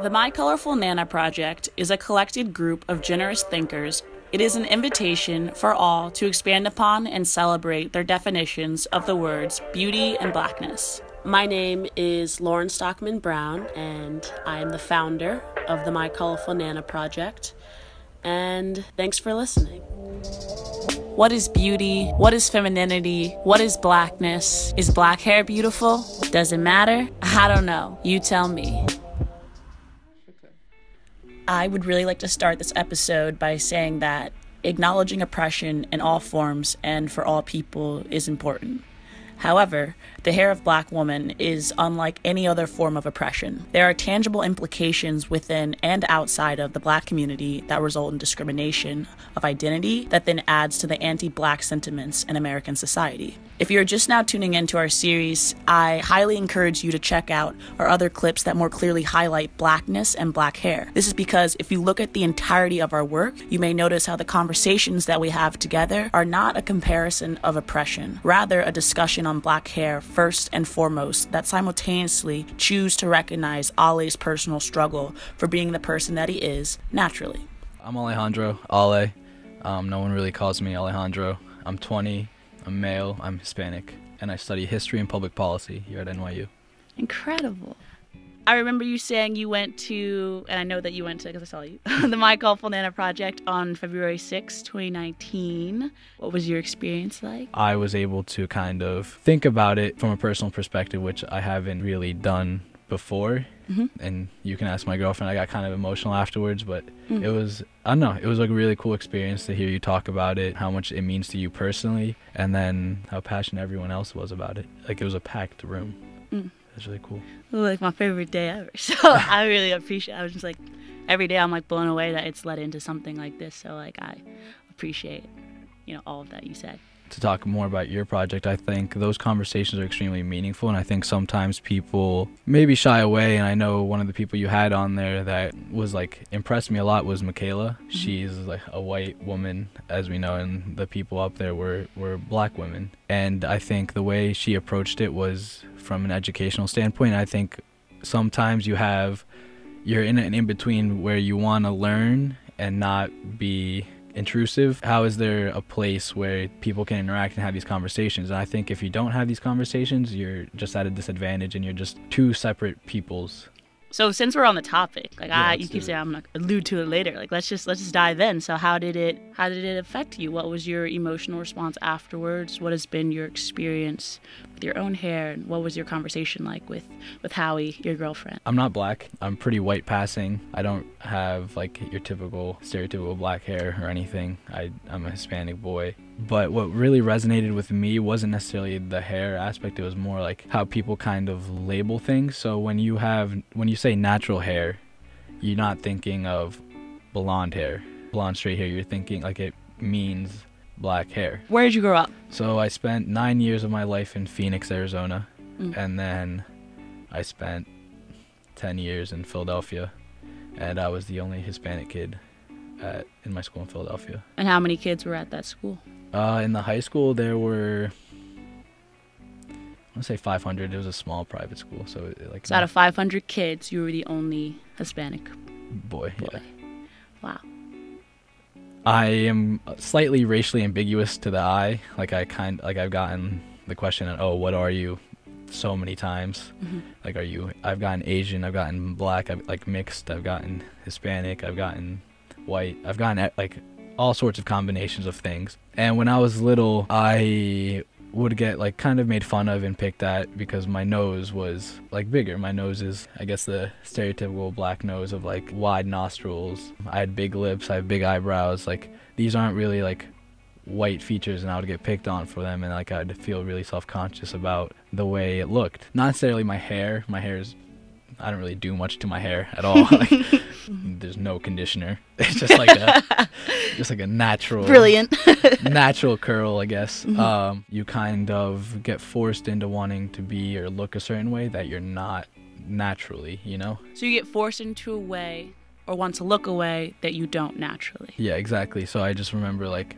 The My Colorful Nana Project is a collected group of generous thinkers. It is an invitation for all to expand upon and celebrate their definitions of the words beauty and blackness. My name is Lauren Stockman Brown, and I am the founder of the My Colorful Nana Project. And thanks for listening. What is beauty? What is femininity? What is blackness? Is black hair beautiful? Does it matter? I don't know. You tell me. I would really like to start this episode by saying that acknowledging oppression in all forms and for all people is important. However, the hair of black women is unlike any other form of oppression. There are tangible implications within and outside of the black community that result in discrimination of identity that then adds to the anti black sentiments in American society. If you're just now tuning into our series, I highly encourage you to check out our other clips that more clearly highlight blackness and black hair. This is because if you look at the entirety of our work, you may notice how the conversations that we have together are not a comparison of oppression, rather, a discussion on black hair first and foremost that simultaneously choose to recognize Ale's personal struggle for being the person that he is naturally. I'm Alejandro, Ale. Um, no one really calls me Alejandro. I'm 20. I'm male, I'm Hispanic, and I study history and public policy here at NYU. Incredible. I remember you saying you went to, and I know that you went to, because I saw you, the My Colorful Nana Project on February 6, 2019. What was your experience like? I was able to kind of think about it from a personal perspective, which I haven't really done before. Mm-hmm. And you can ask my girlfriend. I got kind of emotional afterwards, but mm. it was I don't know. It was like a really cool experience to hear you talk about it, how much it means to you personally, and then how passionate everyone else was about it. Like it was a packed room. Mm. It was really cool. like my favorite day ever. So I really appreciate. I was just like every day I'm like blown away that it's led into something like this. So like I appreciate you know all of that you said to talk more about your project, I think those conversations are extremely meaningful. And I think sometimes people maybe shy away. And I know one of the people you had on there that was like impressed me a lot was Michaela. Mm-hmm. She's like a white woman, as we know, and the people up there were, were black women. And I think the way she approached it was from an educational standpoint. I think sometimes you have, you're in an in between where you want to learn and not be intrusive? How is there a place where people can interact and have these conversations? And I think if you don't have these conversations, you're just at a disadvantage and you're just two separate peoples so since we're on the topic, like yeah, I, you keep saying I'm gonna allude to it later. Like let's just let's just dive in. So how did it how did it affect you? What was your emotional response afterwards? What has been your experience with your own hair? And what was your conversation like with with Howie, your girlfriend? I'm not black. I'm pretty white passing. I don't have like your typical stereotypical black hair or anything. I I'm a Hispanic boy. But what really resonated with me wasn't necessarily the hair aspect. It was more like how people kind of label things. So when you have when you say natural hair, you're not thinking of blonde hair, blonde straight hair. You're thinking like it means black hair. Where did you grow up? So I spent nine years of my life in Phoenix, Arizona, mm. and then I spent ten years in Philadelphia, and I was the only Hispanic kid at in my school in Philadelphia. And how many kids were at that school? Uh, in the high school, there were I want to say 500. It was a small private school, so it, like. So out of 500 kids, you were the only Hispanic boy. boy. Yeah. Wow. I am slightly racially ambiguous to the eye. Like I kind, like I've gotten the question, "Oh, what are you?" so many times. Mm-hmm. Like, are you? I've gotten Asian. I've gotten black. I've like mixed. I've gotten Hispanic. I've gotten white. I've gotten like all sorts of combinations of things. And when I was little, I would get like kind of made fun of and picked at because my nose was like bigger. My nose is, I guess, the stereotypical black nose of like wide nostrils. I had big lips, I have big eyebrows. Like these aren't really like white features and I would get picked on for them and like I'd feel really self-conscious about the way it looked. Not necessarily my hair. My hair is I don't really do much to my hair at all. like, there's no conditioner. It's just like a just like a natural brilliant natural curl, I guess. Mm-hmm. Um, you kind of get forced into wanting to be or look a certain way that you're not naturally, you know? So you get forced into a way or want to look a way that you don't naturally. Yeah, exactly. So I just remember like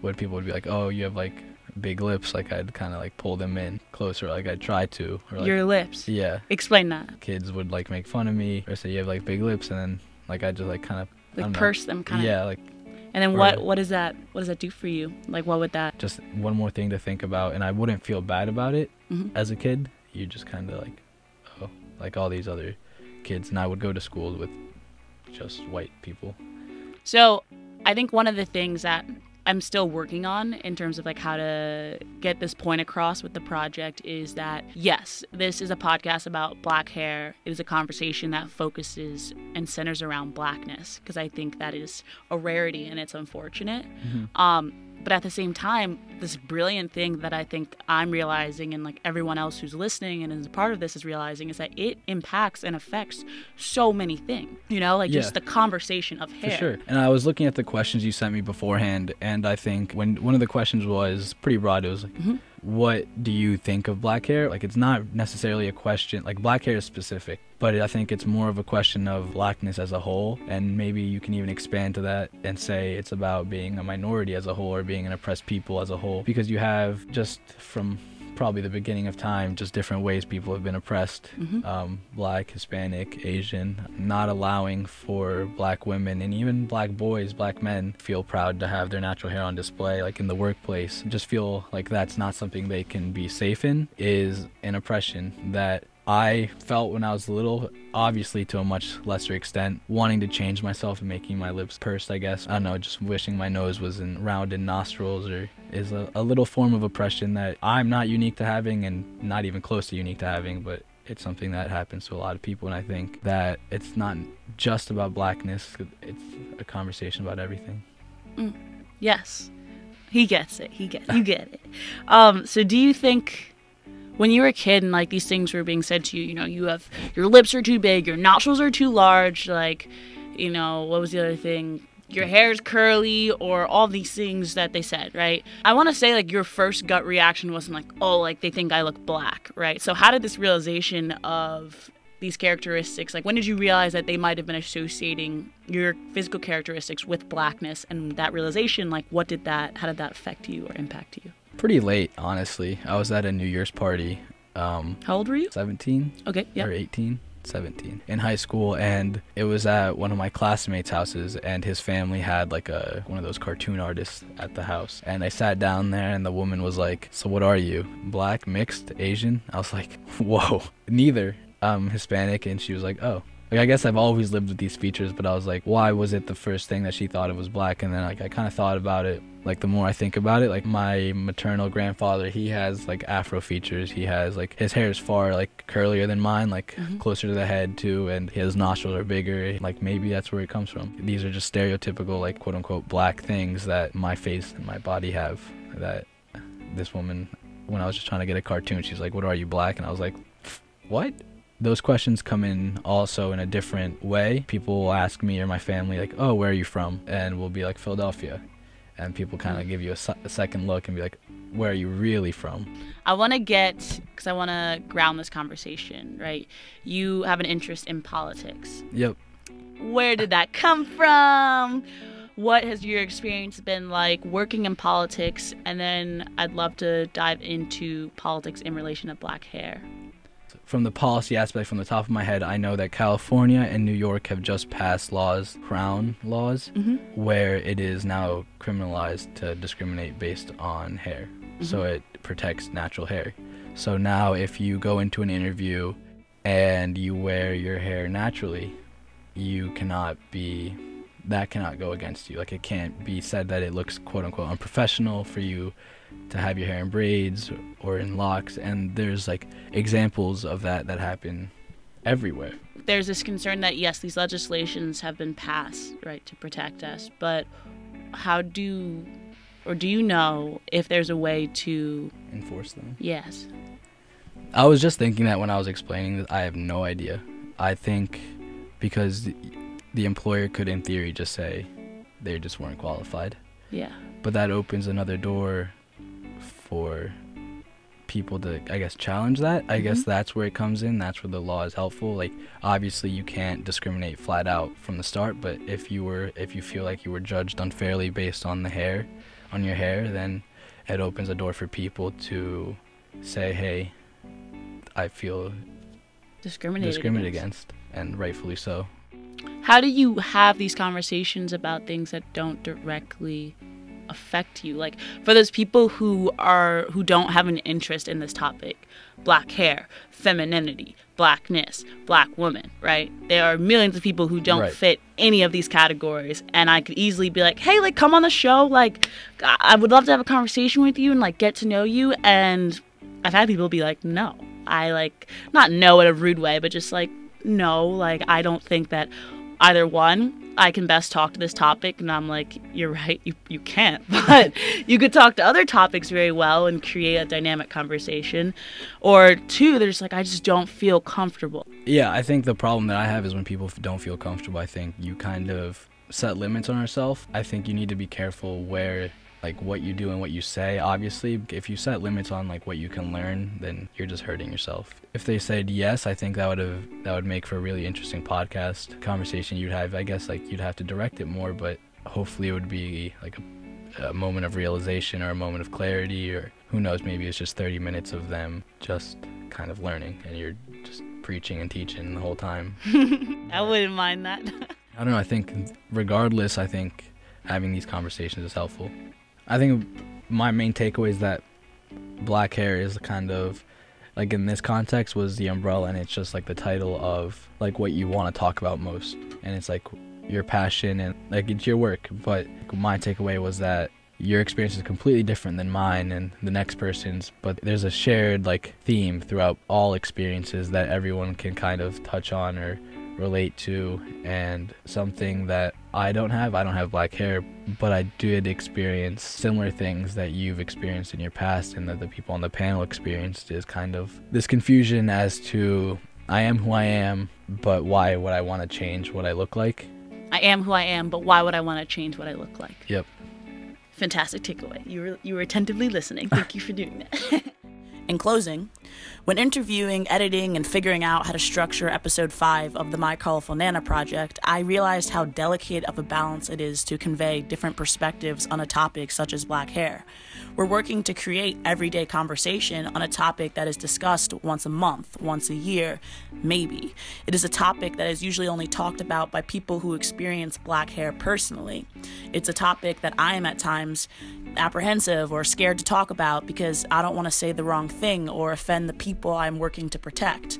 when people would be like, "Oh, you have like big lips, like I'd kind of like pull them in closer, like I'd try to. Or like, Your lips. yeah, Explain that. kids would like make fun of me or say you have like big lips, and then like I just like kind of I Like don't know. purse them kind of. yeah, like And then what what does that what does that do for you? Like what would that just one more thing to think about, and I wouldn't feel bad about it Mhm. as a kid. You just kind of like, oh, like all these other kids, and I would go to school with just white people. So, I think one of the things that I'm still working on in terms of like how to get this point across with the project is that yes, this is a podcast about black hair. It is a conversation that focuses and centers around blackness because I think that is a rarity and it's unfortunate. Um, but at the same time, this brilliant thing that I think I'm realizing and like everyone else who's listening and is a part of this is realizing is that it impacts and affects so many things. You know, like Yeah. just the conversation of hair. For sure. And I was looking at the questions you sent me beforehand, and I think when one of the questions was pretty broad, it was like, Mhm. "What do you think of black hair?" Like, it's not necessarily a question. Like, black hair is specific, but I think it's more of a question of blackness as a whole, and maybe you can even expand to that and say it's about being a minority as a whole or being an oppressed people as a whole, because you have just from probably the beginning of time just different ways people have been oppressed Mhm. um, black, Hispanic, Asian, not allowing for black women and even black boys, black men feel proud to have their natural hair on display, like in the workplace. Just feel like that's not something they can be safe in, is an oppression that I felt when I was little, obviously to a much lesser extent, wanting to change myself and making my lips pursed, I guess. I don't know, just wishing my nose was in rounded nostrils or is a, a little form of oppression that I'm not unique to having and not even close to unique to having, but it's something that happens to a lot of people and I think that it's not just about blackness, it's a conversation about everything. Yes. He gets it. He gets you get it. Um, so do you think when you were a kid and like these things were being said to you, you know, you have your lips are too big, your nostrils are too large, like, you know, what was the other thing? Your hair's curly or all these things that they said, right? I want to say like your first gut reaction wasn't like, "Oh, like they think I look black," right? So how did this realization of these characteristics like when did you realize that they might have been associating your physical characteristics with blackness and that realization like what did that how did that affect you or impact you Pretty late, honestly. I was at a New Year's party, um, how old were you? 17 okay yeah. Or 18 17 in high school and it was at one of my classmates houses and his family had like a one of those cartoon artists at the house. And i sat down there and the woman was like so what are you? Black mixed asian? I was like whoa. Neither um hispanic and she was like oh. Like I guess I've always lived with these features, but I was like, why was it the first thing that she thought it was black? And then like I kind of thought about it. Like the more I think about it, like my maternal grandfather, he has like Afro features. He has like his hair is far like curlier than mine, like Mhm. closer to the head too, and his nostrils are bigger. Like maybe that's where it comes from. These are just stereotypical like quote unquote black things that my face and my body have. That this woman, when I was just trying to get a cartoon, she's like, "What are you black?" And I was like, "What?" those questions come in also in a different way. People will ask me or my family, like, oh, where are you from? And we'll be like, Philadelphia. And people kind of give you a, a second look and be like, where are you really from? i want to get because i want to ground this conversation right? You have an interest in politics. Yep. where did that come from? What has your experience been like working in politics? And then i'd love to dive into politics in relation to black hair From the policy aspect, from the top of my head, I know that California and New York have just passed laws, Crown laws, mm-hmm. where it is now criminalized to discriminate based on hair. So it protects natural hair. So now if you go into an interview and you wear your hair naturally, you cannot be that cannot go against you. Like it can't be said that it looks quote unquote unprofessional for you to have your hair in braids or in locks and there's like examples of that that happen everywhere. there's this concern that yes, these legislations have been passed, right, to protect us, but how do or do you know if there's a way to Enforce them. yes. I was just thinking that when I was explaining that I have no idea. I think because the, the employer could, in theory, just say they just weren't qualified. Yeah. But that opens another door for people to, I guess, challenge that. I guess Mhm. that's where it comes in. That's where the law is helpful. Like, obviously, you can't discriminate flat out from the start. But if you were, if you feel like you were judged unfairly based on the hair, on your hair, then it opens a door for people to say, "Hey, I feel discriminated, discriminated against. against, and rightfully so." How do you have these conversations about things that don't directly affect you? Like for those people who are who don't have an interest in this topic, black hair, femininity, blackness, black woman, right? There are millions of people who don't Right. fit any of these categories and I could easily be like, "Hey, like come on the show, like I I would love to have a conversation with you and like get to know you." And I've had people be like, "No." I like not no in a rude way, but just like no, like I don't think that either one I can best talk to this topic and I'm like you're right you you can't but you could talk to other topics very well and create a dynamic conversation or two they're just like I just don't feel comfortable Yeah, I think the problem that I have is when people don't feel comfortable. I think you kind of set limits on yourself. I think you need to be careful where, like, what you do and what you say. Obviously, if you set limits on like what you can learn, then you're just hurting yourself. If they said yes, I think that would have that would make for a really interesting podcast conversation. You'd have, I guess, like you'd have to direct it more, but hopefully it would be like a, a moment of realization or a moment of clarity, or who knows, maybe it's just 30 minutes of them just kind of learning, and you're just preaching and teaching the whole time. I wouldn't mind that I don't know. I think, regardless, I think having these conversations is helpful. I think my main takeaway is that black hair is kind of like in this context was the umbrella, and it's just like the title of like what you want to talk about most, and it's like your passion and like it's your work. But my takeaway was that your experience is completely different than mine and the next person's, but there's a shared like theme throughout all experiences that everyone can kind of touch on or relate to and something that I don't have. I don't have black hair, but I did experience similar things that you've experienced in your past and that the people on the panel experienced is kind of this confusion as to I am who I am, but why would I want to change what I look like? I am who I am but why would I want to change what I look like Yep. fantastic takeaway you were you were attentively listening thank you for doing that In closing, when interviewing, editing, and figuring out how to structure episode 5 of the My Colorful Nana project, I realized how delicate of a balance it is to convey different perspectives on a topic such as black hair. We're working to create everyday conversation on a topic that is discussed once a month, once a year, maybe. It is a topic that is usually only talked about by people who experience black hair personally. It's a topic that I am at times apprehensive or scared to talk about because I don't want to say the wrong thing or offend the people I'm working to protect.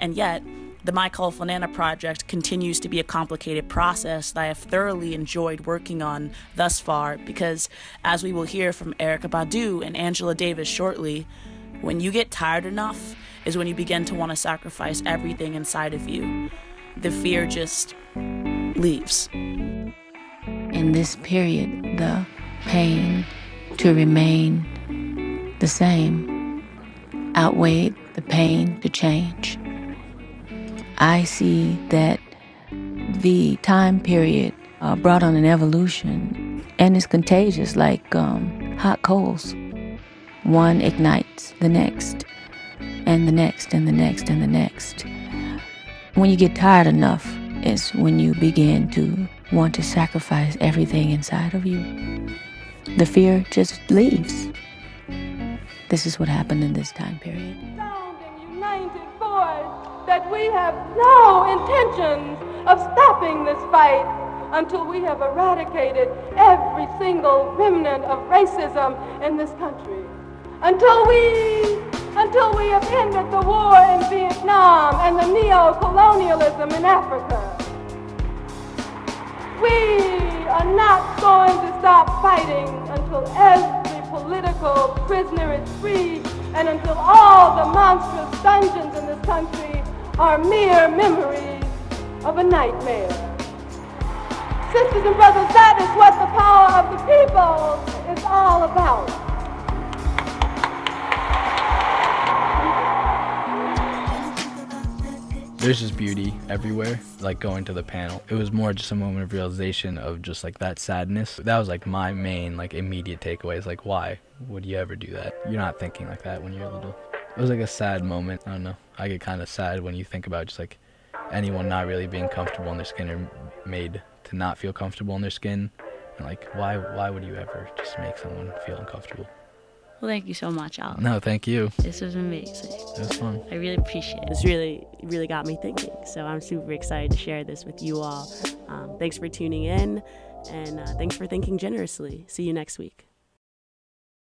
And yet, the My Colorful Nana project continues to be a complicated process that I have thoroughly enjoyed working on thus far because, as we will hear from Erykah Badu and Angela Davis shortly, when you get tired enough is when you begin to want to sacrifice everything inside of you. The fear just leaves. in this period, the pain to remain the same outweighed the pain to change. I see that the time period uh, brought on an evolution and it's contagious like um, hot coals. One ignites the next, and the next, and the next, and the next. When you get tired enough, is when you begin to want to sacrifice everything inside of you. The fear just leaves. This is what happened in this time period. united voice that we have no intentions of stopping this fight until we have eradicated every single remnant of racism in this country. Until we until we have ended the war in Vietnam and the neo-colonialism in Africa. We are not going to stop fighting until every political prisoner is free and until all the monstrous dungeons in this country are mere memories of a nightmare. Sisters and brothers, that is what the power of the people is all about. There's just beauty everywhere, like going to the panel. It was more just a moment of realization of just like that sadness. That was like my main, like immediate takeaway is like, why would you ever do that? You're not thinking like that when you're little. It was like a sad moment. I don't know. I get kind of sad when you think about just like anyone not really being comfortable in their skin or made to not feel comfortable in their skin. And like, why, why would you ever just make someone feel uncomfortable? Well, thank you so much, Al. No, thank you. This was amazing. It was fun. I really appreciate it. This really, really got me thinking. So I'm super excited to share this with you all. Um, thanks for tuning in, and uh, thanks for thinking generously. See you next week.